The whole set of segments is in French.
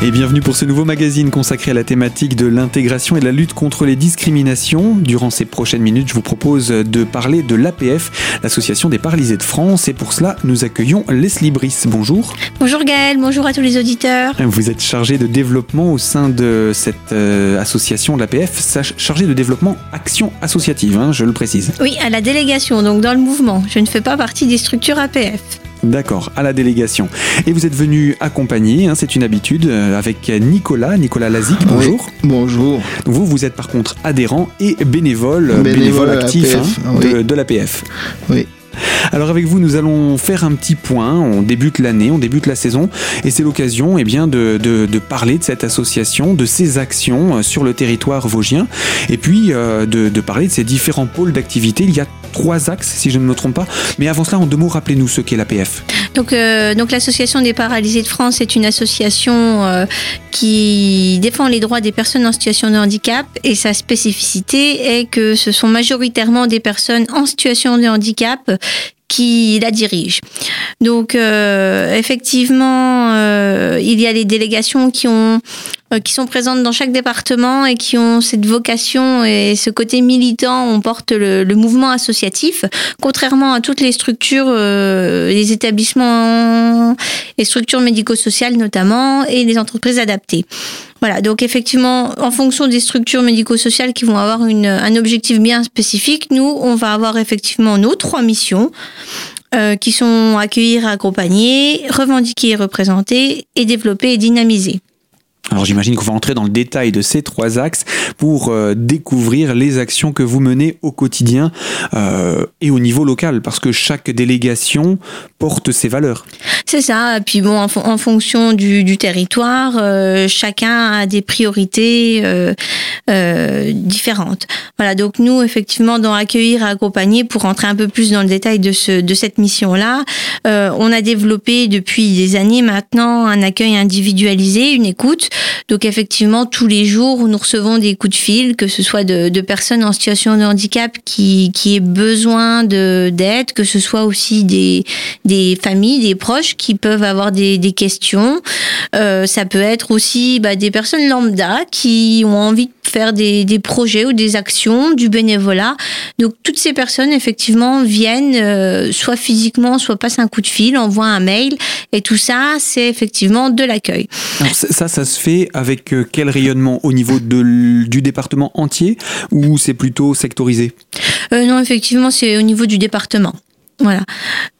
Et bienvenue pour ce nouveau magazine consacré à la thématique de l'intégration et de la lutte contre les discriminations. Durant ces prochaines minutes, je vous propose de parler de l'APF, l'Association des paralysés de France. Et pour cela, nous accueillons Leslie Brice. Bonjour. Bonjour Gaël, bonjour à tous les auditeurs. Vous êtes chargé de développement au sein de cette euh, association de l'APF, chargé de développement action associative, hein, je le précise. Oui, à la délégation, donc dans le mouvement. Je ne fais pas partie des structures APF. D'accord, à la délégation. Et vous êtes venu accompagner, hein, c'est une habitude, euh, avec Nicolas, Nicolas Lazic, bonjour. bonjour. Vous, vous êtes par contre adhérent et bénévole, bénévole, actif hein, de, de l'APF. Oui. Alors avec vous, nous allons faire un petit point. On débute l'année, on débute la saison, et c'est l'occasion eh bien, de, de, parler de cette association, de ses actions euh, sur le territoire vosgien, et puis euh, de, de parler de ses différents pôles d'activité. Il y a trois axes, si je ne me trompe pas. Mais avant cela, en deux mots, rappelez-nous ce qu'est l'APF. Donc, euh, donc l'association des paralysés de France est une association qui défend les droits des personnes en situation de handicap et sa spécificité est que ce sont majoritairement des personnes en situation de handicap qui la dirige. Donc euh, effectivement, euh, il y a les délégations qui ont euh, qui sont présentes dans chaque département et qui ont cette vocation et ce côté militant. On porte le, le mouvement associatif, contrairement à toutes les structures, les établissements et structures médico-sociales notamment et les entreprises adaptées. Voilà, donc effectivement, en fonction des structures médico-sociales qui vont avoir une, un objectif bien spécifique, nous, on va avoir effectivement nos trois missions. Euh, qui sont accueillir, accompagner, revendiquer et représenter, et développer et dynamiser. Alors j'imagine qu'on va entrer dans le détail de ces trois axes pour euh, découvrir les actions que vous menez au quotidien euh, et au niveau local, parce que chaque délégation porte ses valeurs. C'est ça. Et puis bon, en, fonction du, territoire, euh, chacun a des priorités différentes. Voilà. Donc nous, effectivement, dans accueillir et accompagner, pour rentrer un peu plus dans le détail de ce de cette mission-là, on a développé depuis des années maintenant un accueil individualisé, une écoute donc effectivement, tous les jours, nous recevons des coups de fil, que ce soit de, de personnes en situation de handicap qui, qui aient besoin d'aide, que ce soit aussi des, des familles, des proches qui peuvent avoir des, des questions. Euh, ça peut être aussi bah, des personnes lambda qui ont envie de faire des, des, projets ou des actions, du bénévolat. Donc toutes ces personnes effectivement viennent euh, soit physiquement, soit passent un coup de fil, envoient un mail et tout ça c'est effectivement de l'accueil. Ça, ça se fait avec euh, quel rayonnement au niveau du département entier ou c'est plutôt sectorisé? Euh, Non, effectivement c'est au niveau du département. Voilà.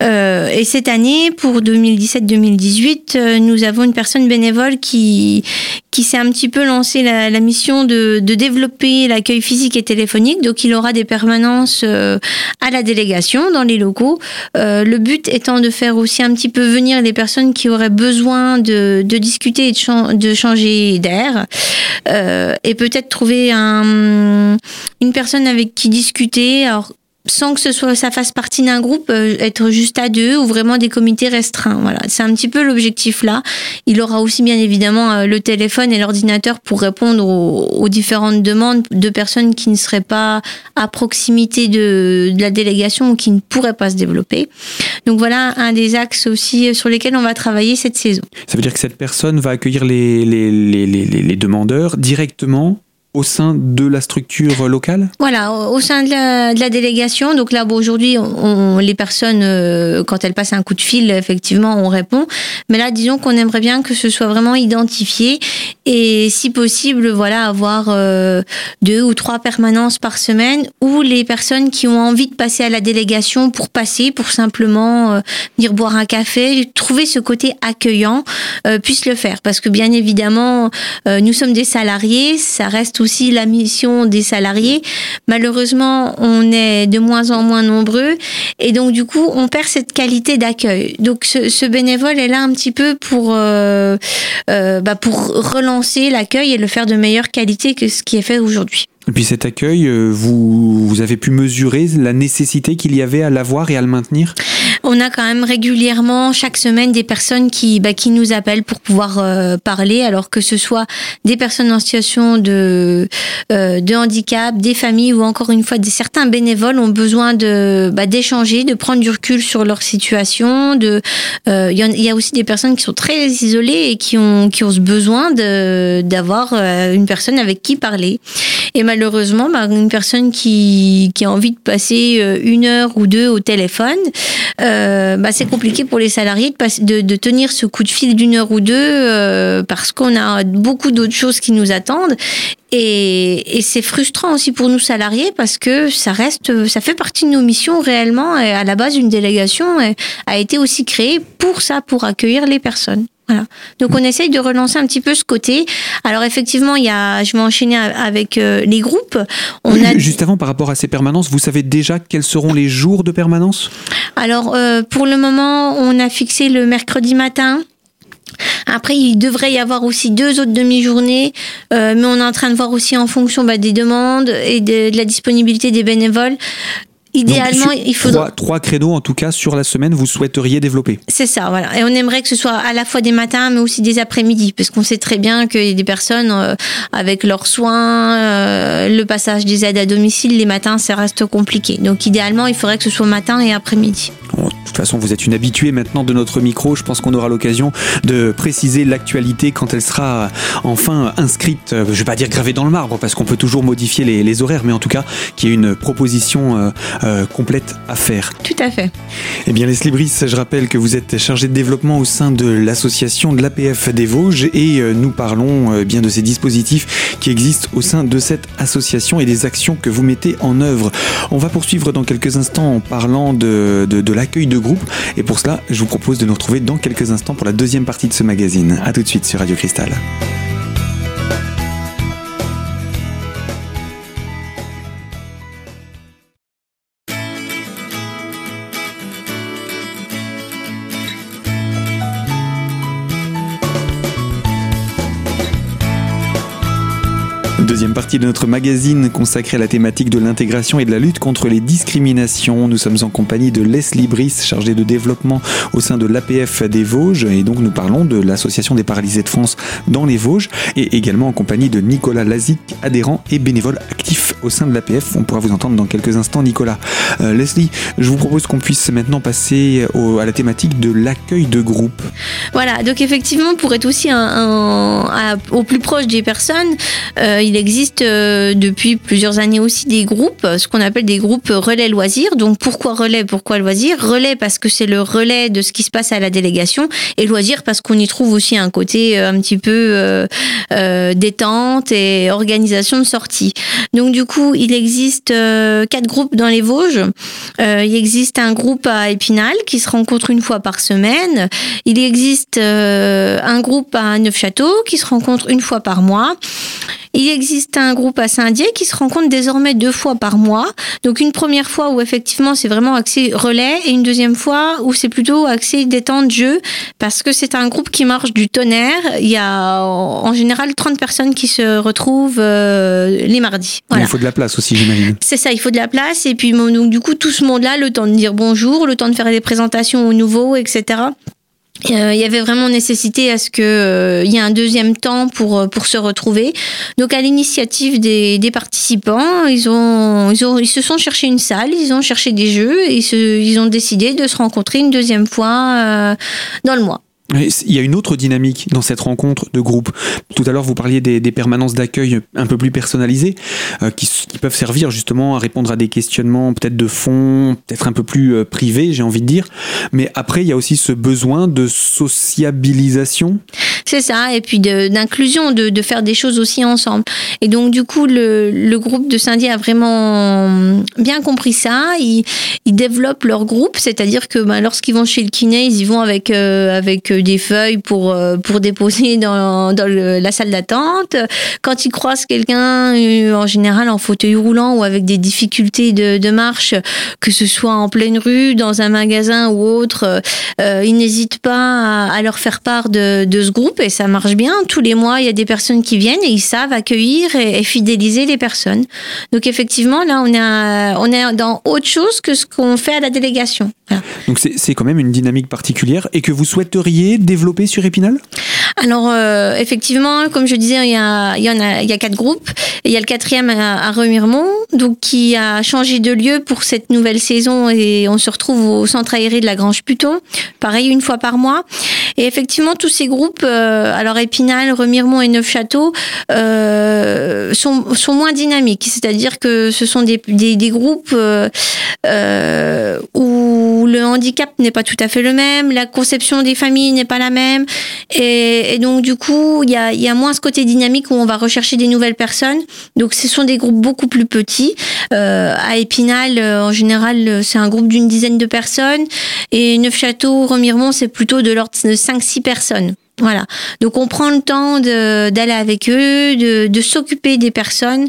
Euh, et cette année, pour 2017-2018, euh, nous avons une personne bénévole qui qui s'est un petit peu lancé la, la mission de, de développer l'accueil physique et téléphonique. Donc, il aura des permanences euh, à la délégation dans les locaux. Euh, le but étant de faire aussi un petit peu venir les personnes qui auraient besoin de, de discuter et de, changer d'air. Euh, et peut-être trouver un, une personne avec qui discuter. Alors, sans que ce soit ça fasse partie d'un groupe, euh, être juste à deux ou vraiment des comités restreints. Voilà, c'est un petit peu l'objectif là. Il aura aussi bien évidemment euh, le téléphone et l'ordinateur pour répondre aux, différentes demandes de personnes qui ne seraient pas à proximité de, la délégation ou qui ne pourraient pas se développer. Donc voilà un des axes aussi sur lesquels on va travailler cette saison. Ça veut dire que cette personne va accueillir les demandeurs directement au sein de la structure locale Voilà, au sein de la, délégation. Donc là, aujourd'hui, les personnes, euh, quand elles passent un coup de fil, effectivement, on répond. Mais là, disons qu'on aimerait bien que ce soit vraiment identifié et, si possible, voilà, avoir euh, deux ou trois permanences par semaine où les personnes qui ont envie de passer à la délégation pour passer, pour simplement euh, venir boire un café, trouver ce côté accueillant, puissent le faire. Parce que bien évidemment, nous sommes des salariés, ça reste aussi aussi la mission des salariés. Malheureusement, on est de moins en moins nombreux et donc du coup, on perd cette qualité d'accueil. Donc ce, bénévole est là un petit peu pour euh, euh, bah, pour relancer l'accueil et le faire de meilleure qualité que ce qui est fait aujourd'hui. Et puis cet accueil, euh, vous, avez pu mesurer la nécessité qu'il y avait à l'avoir et à le maintenir? On a quand même régulièrement chaque semaine des personnes qui, bah, qui nous appellent pour pouvoir euh, parler, alors que ce soit des personnes en situation de, euh, de handicap, des familles ou encore une fois des certains bénévoles ont besoin de bah, d'échanger, de prendre du recul sur leur situation. Il y, a aussi des personnes qui sont très isolées et qui ont qui ont ce besoin d'avoir une personne avec qui parler. Bah, une personne qui a envie de passer une heure ou deux au téléphone. Euh, bah, c'est compliqué pour les salariés de, tenir ce coup de fil d'une heure ou deux euh, parce qu'on a beaucoup d'autres choses qui nous attendent. Et, et c'est frustrant aussi pour nous salariés parce que ça reste, ça fait partie de nos missions réellement. Et à la base, une délégation a été aussi créée pour ça, pour accueillir les personnes. Voilà. Donc on essaye de relancer un petit peu ce côté. Alors effectivement, il y a, je vais enchaîner avec euh, les groupes. On a... Juste avant, par rapport à ces permanences, vous savez déjà quels seront les jours de permanence? Alors euh, pour le moment, on a fixé le mercredi matin. Après, il devrait y avoir aussi deux autres demi-journées, euh, mais on est en train de voir aussi en fonction bah, des demandes et de, de, la disponibilité des bénévoles Idéalement, il faudra. Trois, trois, créneaux, en tout cas, sur la semaine, vous souhaiteriez développer C'est ça, voilà. Et on aimerait que ce soit à la fois des matins, mais aussi des après-midi, parce qu'on sait très bien qu'il y a des personnes euh, avec leurs soins, euh, le passage des aides à domicile, les matins, ça reste compliqué. Donc, idéalement, il faudrait que ce soit matin et après-midi. De toute façon, vous êtes une habituée maintenant de notre micro. Je pense qu'on aura l'occasion de préciser l'actualité quand elle sera enfin inscrite, euh, je ne vais pas dire gravée dans le marbre, parce qu'on peut toujours modifier les, les, horaires, mais en tout cas, qu'il y ait une proposition euh, complète à faire. Tout à fait. Eh bien, Leslie Brice, je rappelle que vous êtes chargée de développement au sein de l'association de l'APF des Vosges et euh, nous parlons euh, bien de ces dispositifs qui existent au sein de cette association et des actions que vous mettez en œuvre. On va poursuivre dans quelques instants en parlant de, de, de l'accueil de groupe et pour cela, je vous propose de nous retrouver dans quelques instants pour la deuxième partie de ce magazine. A tout de suite sur Radio Cristal. Deuxième partie de notre magazine consacrée à la thématique de l'intégration et de la lutte contre les discriminations. Nous sommes en compagnie de Leslie Brice, chargée de développement au sein de l'APF des Vosges. Et donc nous parlons de l'Association des paralysés de France dans les Vosges. Et également en compagnie de Nicolas Lazic, adhérent et bénévole actif au sein de l'APF. On pourra vous entendre dans quelques instants, Nicolas. Euh, Leslie, je vous propose qu'on puisse maintenant passer au, à la thématique de l'accueil de groupe. Voilà, donc effectivement, pour être aussi au plus proche des personnes, euh, il existe euh, depuis plusieurs années aussi des groupes, ce qu'on appelle des groupes relais loisirs. Donc pourquoi relais Pourquoi loisirs? Relais parce que c'est le relais de ce qui se passe à la délégation et loisirs parce qu'on y trouve aussi un côté euh, un petit peu euh, détente et organisation de sortie. Donc du coup, il existe quatre groupes dans les Vosges. Il existe un groupe à Épinal qui se rencontre une fois par semaine. Il existe un groupe à Neufchâteau qui se rencontre une fois par mois. Il existe un groupe à Saint-Dié qui se rencontre désormais deux fois par mois. Donc une première fois où effectivement c'est vraiment axé relais et une deuxième fois où c'est plutôt axé détente jeu parce que c'est un groupe qui marche du tonnerre. Il y a en général 30 personnes qui se retrouvent euh, les mardis. Voilà. Il faut de la place aussi j'imagine. C'est ça, il faut de la place et puis donc du coup tout ce monde-là, le temps de dire bonjour, le temps de faire des présentations aux nouveaux, etc. Euh, il y avait vraiment nécessité à ce qu'il euh, y ait un deuxième temps pour, euh, pour se retrouver. Donc à l'initiative des, des participants, ils, ont, ils, ont, ils se sont cherchés une salle, ils ont cherché des jeux et ils, se, ils ont décidé de se rencontrer une deuxième fois euh, dans le mois. Il y a une autre dynamique dans cette rencontre de groupe. Tout à l'heure, vous parliez des, des permanences d'accueil un peu plus personnalisées, euh, qui, qui, peuvent servir justement à répondre à des questionnements peut-être de fond, peut-être un peu plus euh, privés, j'ai envie de dire. Mais après, il y a aussi ce besoin de sociabilisation. C'est ça, et puis d'inclusion, de, de, faire des choses aussi ensemble. Et donc, du coup, le, le groupe de Saint-Dié a vraiment bien compris ça. Ils, ils développent leur groupe, c'est-à-dire que ben, lorsqu'ils vont chez le kiné, ils y vont avec, euh, avec des feuilles pour, pour déposer dans, dans la salle d'attente. Quand ils croisent quelqu'un, en général en fauteuil roulant ou avec des difficultés de, de marche, que ce soit en pleine rue, dans un magasin ou autre, ils n'hésitent pas à, leur faire part de, de ce groupe et ça marche bien. Tous les mois, il y a des personnes qui viennent et ils savent accueillir et, fidéliser les personnes. Donc effectivement, là, on est, on est dans autre chose que ce qu'on fait à la délégation. Donc c'est quand même une dynamique particulière et que vous souhaiteriez développer sur Épinal? Alors euh, effectivement, comme je disais, il y a, il y a, quatre groupes. il y a le quatrième à, Remiremont, donc qui a changé de lieu pour cette nouvelle saison et on se retrouve au centre aéré de la Grange Puton, pareil une fois par mois. Et effectivement, tous ces groupes, euh, alors Épinal, Remiremont et Neufchâteau, euh, sont, sont moins dynamiques. C'est-à-dire que ce sont des, des, groupes euh où le handicap n'est pas tout à fait le même, la conception des familles n'est pas la même. Et donc, du coup, il y a, moins ce côté dynamique où on va rechercher des nouvelles personnes. Donc, ce sont des groupes beaucoup plus petits. Euh, à Épinal, euh, en général, c'est un groupe d'une dizaine de personnes. Et Neufchâteau, Remiremont, c'est plutôt de l'ordre de 5-6 personnes. Voilà. Donc on prend le temps d'aller avec eux, de, de s'occuper des personnes.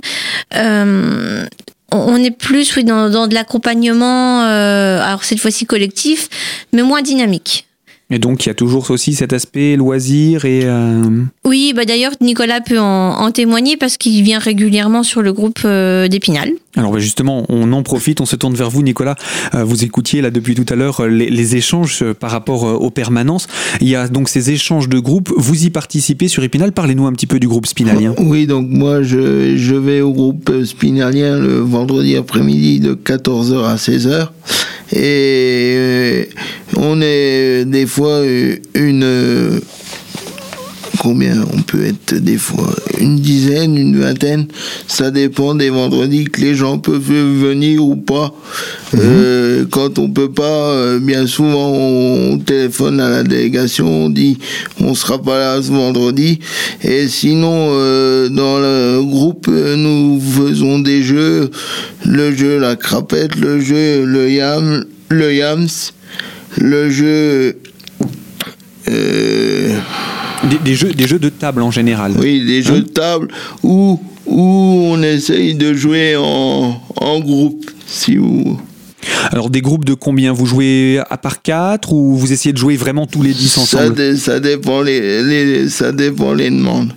Euh, on est plus oui, dans, dans de l'accompagnement, euh, alors cette fois-ci collectif, mais moins dynamique. Et donc, il y a toujours aussi cet aspect loisir et... Euh, oui, bah d'ailleurs, Nicolas peut en, témoigner parce qu'il vient régulièrement sur le groupe euh, d'Épinal. Alors bah, justement, on en profite, on se tourne vers vous, Nicolas. Euh, vous écoutiez là depuis tout à l'heure les, échanges par rapport aux permanences. Il y a donc ces échanges de groupes. Vous y participez sur Épinal. Parlez-nous un petit peu du groupe spinalien. Oui, donc moi, je, je vais au groupe spinalien le vendredi après-midi de 14h à 16h. Et on est des fois une combien on peut être des fois une dizaine, une vingtaine, ça dépend des vendredis que les gens peuvent venir ou pas. Mhm. Euh, quand on peut pas, euh, bien souvent on téléphone à la délégation, on dit on sera pas là ce vendredi. Et sinon euh, dans le groupe nous faisons des jeux, le jeu la crapette, le jeu le yam, le yams, le jeu des, jeux, des jeux de table en général. Oui, des jeux hein de table où, où on essaye de jouer en, en groupe, si vous... Alors des groupes de combien Vous jouez à part 4 ou vous essayez de jouer vraiment tous les 10 ensemble? ça, ça, dépend les, les, ça dépend les demandes.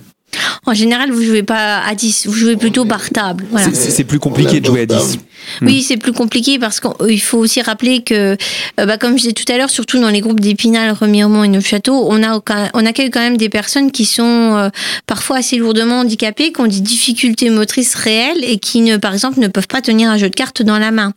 En général, vous jouez pas à 10, vous jouez plutôt par table. C'est plus compliqué de jouer à 10. Oui, c'est plus compliqué parce qu'il faut aussi rappeler que, euh, bah, comme je disais tout à l'heure, surtout dans les groupes d'Épinal, Remiremont et Neufchâteau, on, a, on accueille quand même des personnes qui sont euh, parfois assez lourdement handicapées, qui ont des difficultés motrices réelles et qui, ne, par exemple, ne peuvent pas tenir un jeu de cartes dans la main.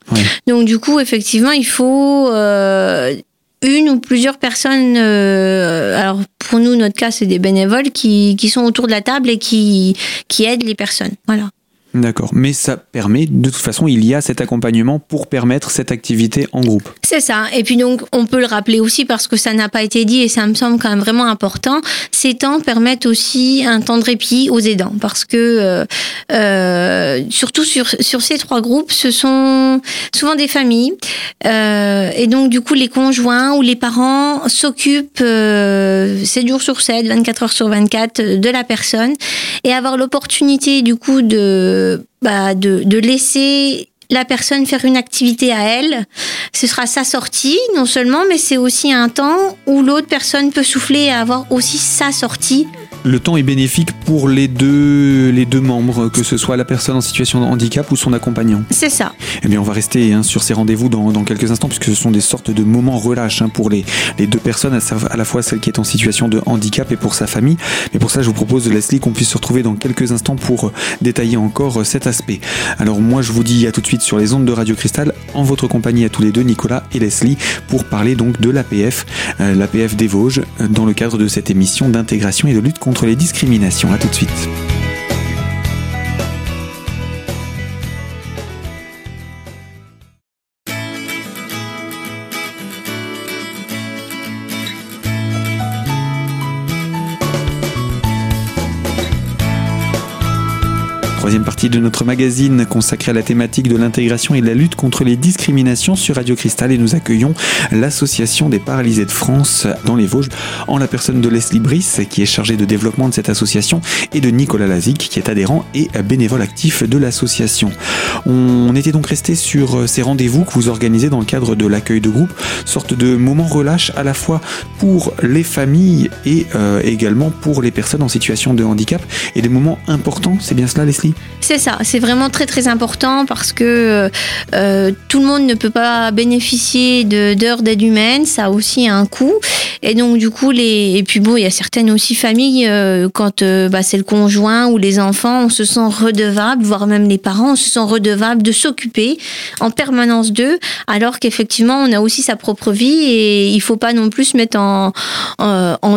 Donc, du coup, effectivement, il faut euh, une ou plusieurs personnes, euh, alors pour nous, notre cas, c'est des bénévoles qui, qui sont autour de la table et qui, qui aident les personnes. Voilà. D'accord. Mais ça permet, de toute façon, il y a cet accompagnement pour permettre cette activité en groupe. C'est ça. Et puis donc, on peut le rappeler aussi parce que ça n'a pas été dit et ça me semble quand même vraiment important. Ces temps permettent aussi un temps de répit aux aidants parce que, euh, euh, surtout sur, sur ces trois groupes, ce sont souvent des familles. Euh, et donc, du coup, les conjoints ou les parents s'occupent 7 jours sur 7, 24 heures sur 24 de la personne et avoir l'opportunité, du coup, de bah, de, de laisser la personne faire une activité à elle. Ce sera sa sortie, non seulement, mais c'est aussi un temps où l'autre personne peut souffler et avoir aussi sa sortie le temps est bénéfique pour les deux, les deux membres, que ce soit la personne en situation de handicap ou son accompagnant. C'est ça. Eh bien, on va rester hein, sur ces rendez-vous dans, dans, quelques instants, puisque ce sont des sortes de moments relâches hein, pour les, les deux personnes, à, la fois celle qui est en situation de handicap et pour sa famille. Mais pour ça, je vous propose, Leslie, qu'on puisse se retrouver dans quelques instants pour détailler encore cet aspect. Alors, moi, je vous dis à tout de suite sur les ondes de Radio Cristal, en votre compagnie à tous les deux, Nicolas et Leslie, pour parler donc de l'APF, euh, l'APF des Vosges, dans le cadre de cette émission d'intégration et de lutte contre les discriminations. A tout de suite. Troisième partie de notre magazine consacrée à la thématique de l'intégration et de la lutte contre les discriminations sur Radio Cristal et nous accueillons l'association des paralysés de France dans les Vosges en la personne de Leslie Brice qui est chargée de développement de cette association et de Nicolas Lazic qui est adhérent et bénévole actif de l'association. On était donc resté sur ces rendez-vous que vous organisez dans le cadre de l'accueil de groupe, sorte de moment relâche à la fois pour les familles et euh, également pour les personnes en situation de handicap et des moments importants. C'est bien cela, Leslie? C'est ça, c'est vraiment très très important parce que euh, tout le monde ne peut pas bénéficier d'heures d'aide humaine, ça a aussi un coût. Et donc du coup, les... et puis bon, il y a certaines aussi familles, euh, quand bah, c'est le conjoint ou les enfants, on se sent redevable, voire même les parents, on se sent redevable de s'occuper en permanence d'eux, alors qu'effectivement, on a aussi sa propre vie et il faut pas non plus se mettre en,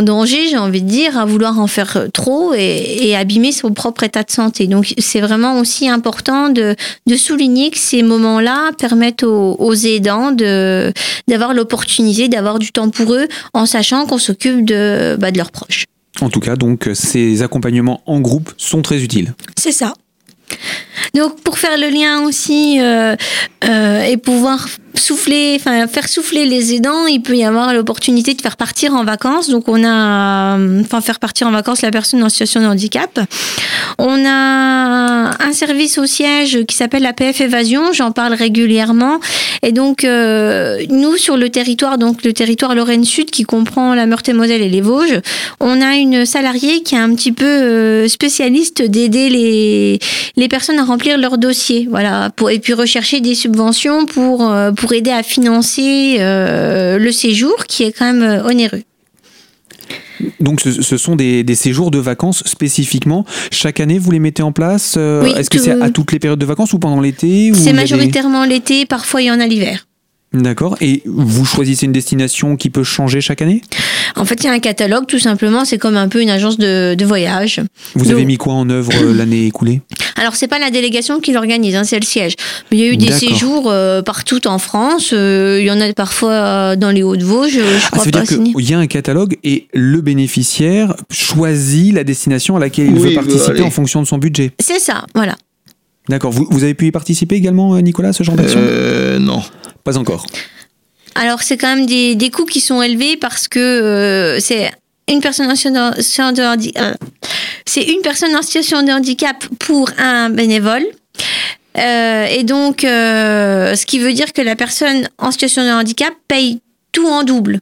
danger, j'ai envie de dire, à vouloir en faire trop et, et abîmer son propre état de santé. Donc c'est vraiment aussi important de, de souligner que ces moments-là permettent aux, aux aidants de d'avoir l'opportunité d'avoir du temps pour eux en sachant qu'on s'occupe de, bah, de leurs proches. En tout cas, donc ces accompagnements en groupe sont très utiles. C'est ça. Donc pour faire le lien aussi euh, euh, et pouvoir souffler, enfin faire souffler les aidants, il peut y avoir l'opportunité de faire partir en vacances. Donc on a, enfin faire partir en vacances la personne en situation de handicap. On a un service au siège qui s'appelle la PF Évasion. J'en parle régulièrement. Et donc euh, nous sur le territoire, donc le territoire Lorraine Sud qui comprend la Meurthe-et-Moselle et les Vosges, on a une salariée qui est un petit peu euh, spécialiste d'aider les les personnes à remplir leur dossier, voilà, pour, et puis rechercher des subventions pour euh, pour aider à financer euh, le séjour qui est quand même euh, onéreux. Donc ce, sont des, séjours de vacances spécifiquement. Chaque année, vous les mettez en place Est-ce que c'est à toutes les périodes de vacances ou pendant l'été C'est majoritairement l'été, parfois il y en a l'hiver. D'accord. Et vous choisissez une destination qui peut changer chaque année? En fait, il y a un catalogue, tout simplement. C'est comme un peu une agence de, voyage. Vous avez mis quoi en œuvre euh, l'année écoulée? Alors, c'est pas la délégation qui l'organise, hein, c'est le siège. Mais il y a eu des séjours euh, partout en France. Euh, il y en a parfois dans les Hauts-de-Vosges. Je ah, crois ça veut dire qu'il y a un catalogue et le bénéficiaire choisit la destination à laquelle il veut participer en fonction de son budget. C'est ça, voilà. D'accord. Vous, vous, avez pu y participer également, Nicolas, ce genre d'action Non. Pas encore. Alors, c'est quand même des, des, coûts qui sont élevés parce que euh, c'est une personne en situation de handicap. Euh, c'est une personne en situation de handicap pour un bénévole. Euh, et donc, ce qui veut dire que la personne en situation de handicap paye tout en double.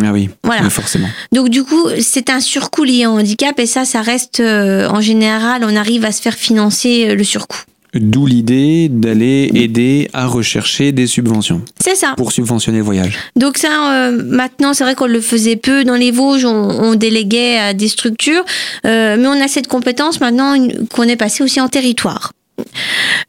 Ah oui, voilà. forcément. Donc du coup, c'est un surcoût lié au handicap et ça, ça reste en général, on arrive à se faire financer le surcoût. D'où l'idée d'aller aider à rechercher des subventions. C'est ça. Pour subventionner le voyage. Donc ça, euh, maintenant, c'est vrai qu'on le faisait peu dans les Vosges, on, déléguait à des structures, euh, mais on a cette compétence maintenant qu'on est passé aussi en territoire.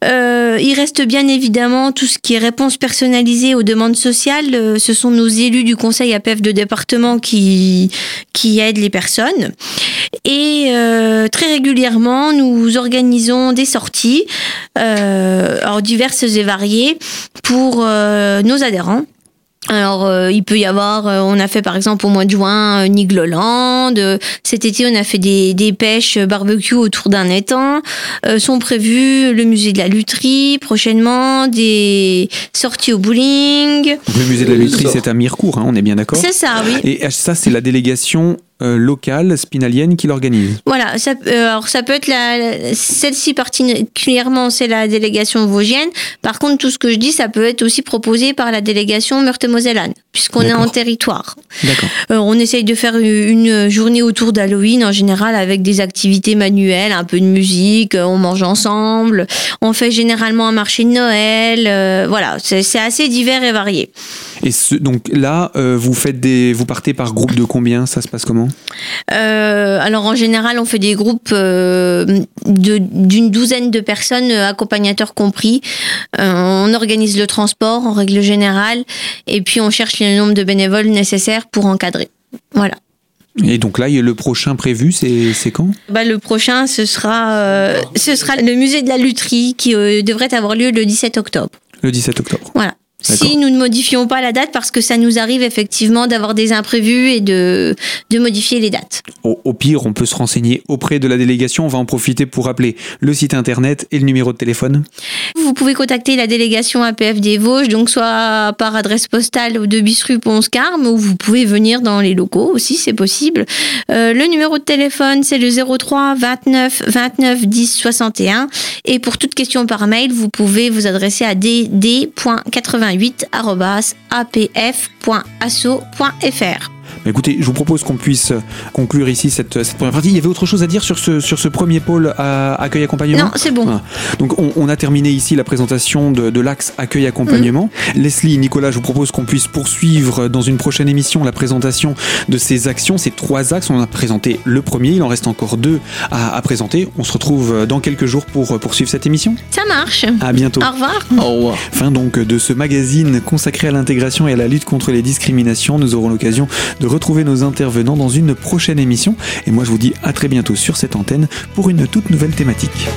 Euh, il reste bien évidemment tout ce qui est réponse personnalisée aux demandes sociales. Euh, ce sont nos élus du conseil APF de département qui, qui aident les personnes. Et euh, très régulièrement, nous organisons des sorties, alors diverses et variées, pour nos adhérents. Alors, euh, il peut y avoir, euh, on a fait par exemple au mois de juin euh, Nigloland. cet été, on a fait des, des pêches barbecue autour d'un étang. sont prévus le musée de la lutherie prochainement, des sorties au bowling. Le musée de la lutherie, c'est à Mirecourt, hein, on est bien d'accord C'est ça, oui. Et ça, c'est la délégation euh, locale spinalienne qui l'organise. Voilà, ça, euh, alors ça peut être la, celle-ci particulièrement, c'est la délégation vosgienne. Par contre, tout ce que je dis, ça peut être aussi proposé par la délégation Meurthe-Mosellane, puisqu'on est en territoire. D'accord. Euh, on essaye de faire une journée autour d'Halloween en général avec des activités manuelles, un peu de musique, on mange ensemble. On fait généralement un marché de Noël. voilà, c'est assez divers et varié. Et ce, donc là, vous faites des, vous partez par groupe de combien? Ça se passe comment? Euh, alors en général, on fait des groupes euh, d'une douzaine de personnes, euh, accompagnateurs compris. on organise le transport en règle générale, et puis on cherche le nombre de bénévoles nécessaires pour encadrer. Voilà. Et donc là, le prochain prévu, c'est quand? Bah, Le prochain, ce sera, ce sera le musée de la lutherie qui devrait avoir lieu le 17 octobre. Le 17 octobre. Voilà. Si nous ne modifions pas la date parce que ça nous arrive effectivement d'avoir des imprévus et de, de modifier les dates. Au, au, pire, on peut se renseigner auprès de la délégation. On va en profiter pour rappeler le site internet et le numéro de téléphone. Vous pouvez contacter la délégation APF des Vosges, donc soit par adresse postale de bis rue Ponce Carme, ou vous pouvez venir dans les locaux aussi, c'est possible. Euh, le numéro de téléphone, c'est le 03 29 29 10 61. Et pour toute question par mail, vous pouvez vous adresser à dd.80 88.apf.asso.fr. Écoutez, je vous propose qu'on puisse conclure ici cette, cette, première partie. Il y avait autre chose à dire sur ce, sur ce premier pôle à accueil accompagnement Non, c'est bon. Ah. Donc on, on, a terminé ici la présentation de, de l'axe accueil accompagnement. Mmh. Leslie, Nicolas, je vous propose qu'on puisse poursuivre dans une prochaine émission la présentation de ces actions, ces trois axes. On a présenté le premier, il en reste encore deux à, à présenter. On se retrouve dans quelques jours pour poursuivre cette émission. Ça marche. À bientôt. Au revoir. Au revoir. Fin donc de ce magazine consacré à l'intégration et à la lutte contre les discriminations. Nous aurons l'occasion de retrouver nos intervenants dans une prochaine émission. Et moi, je vous dis à très bientôt sur cette antenne pour une toute nouvelle thématique.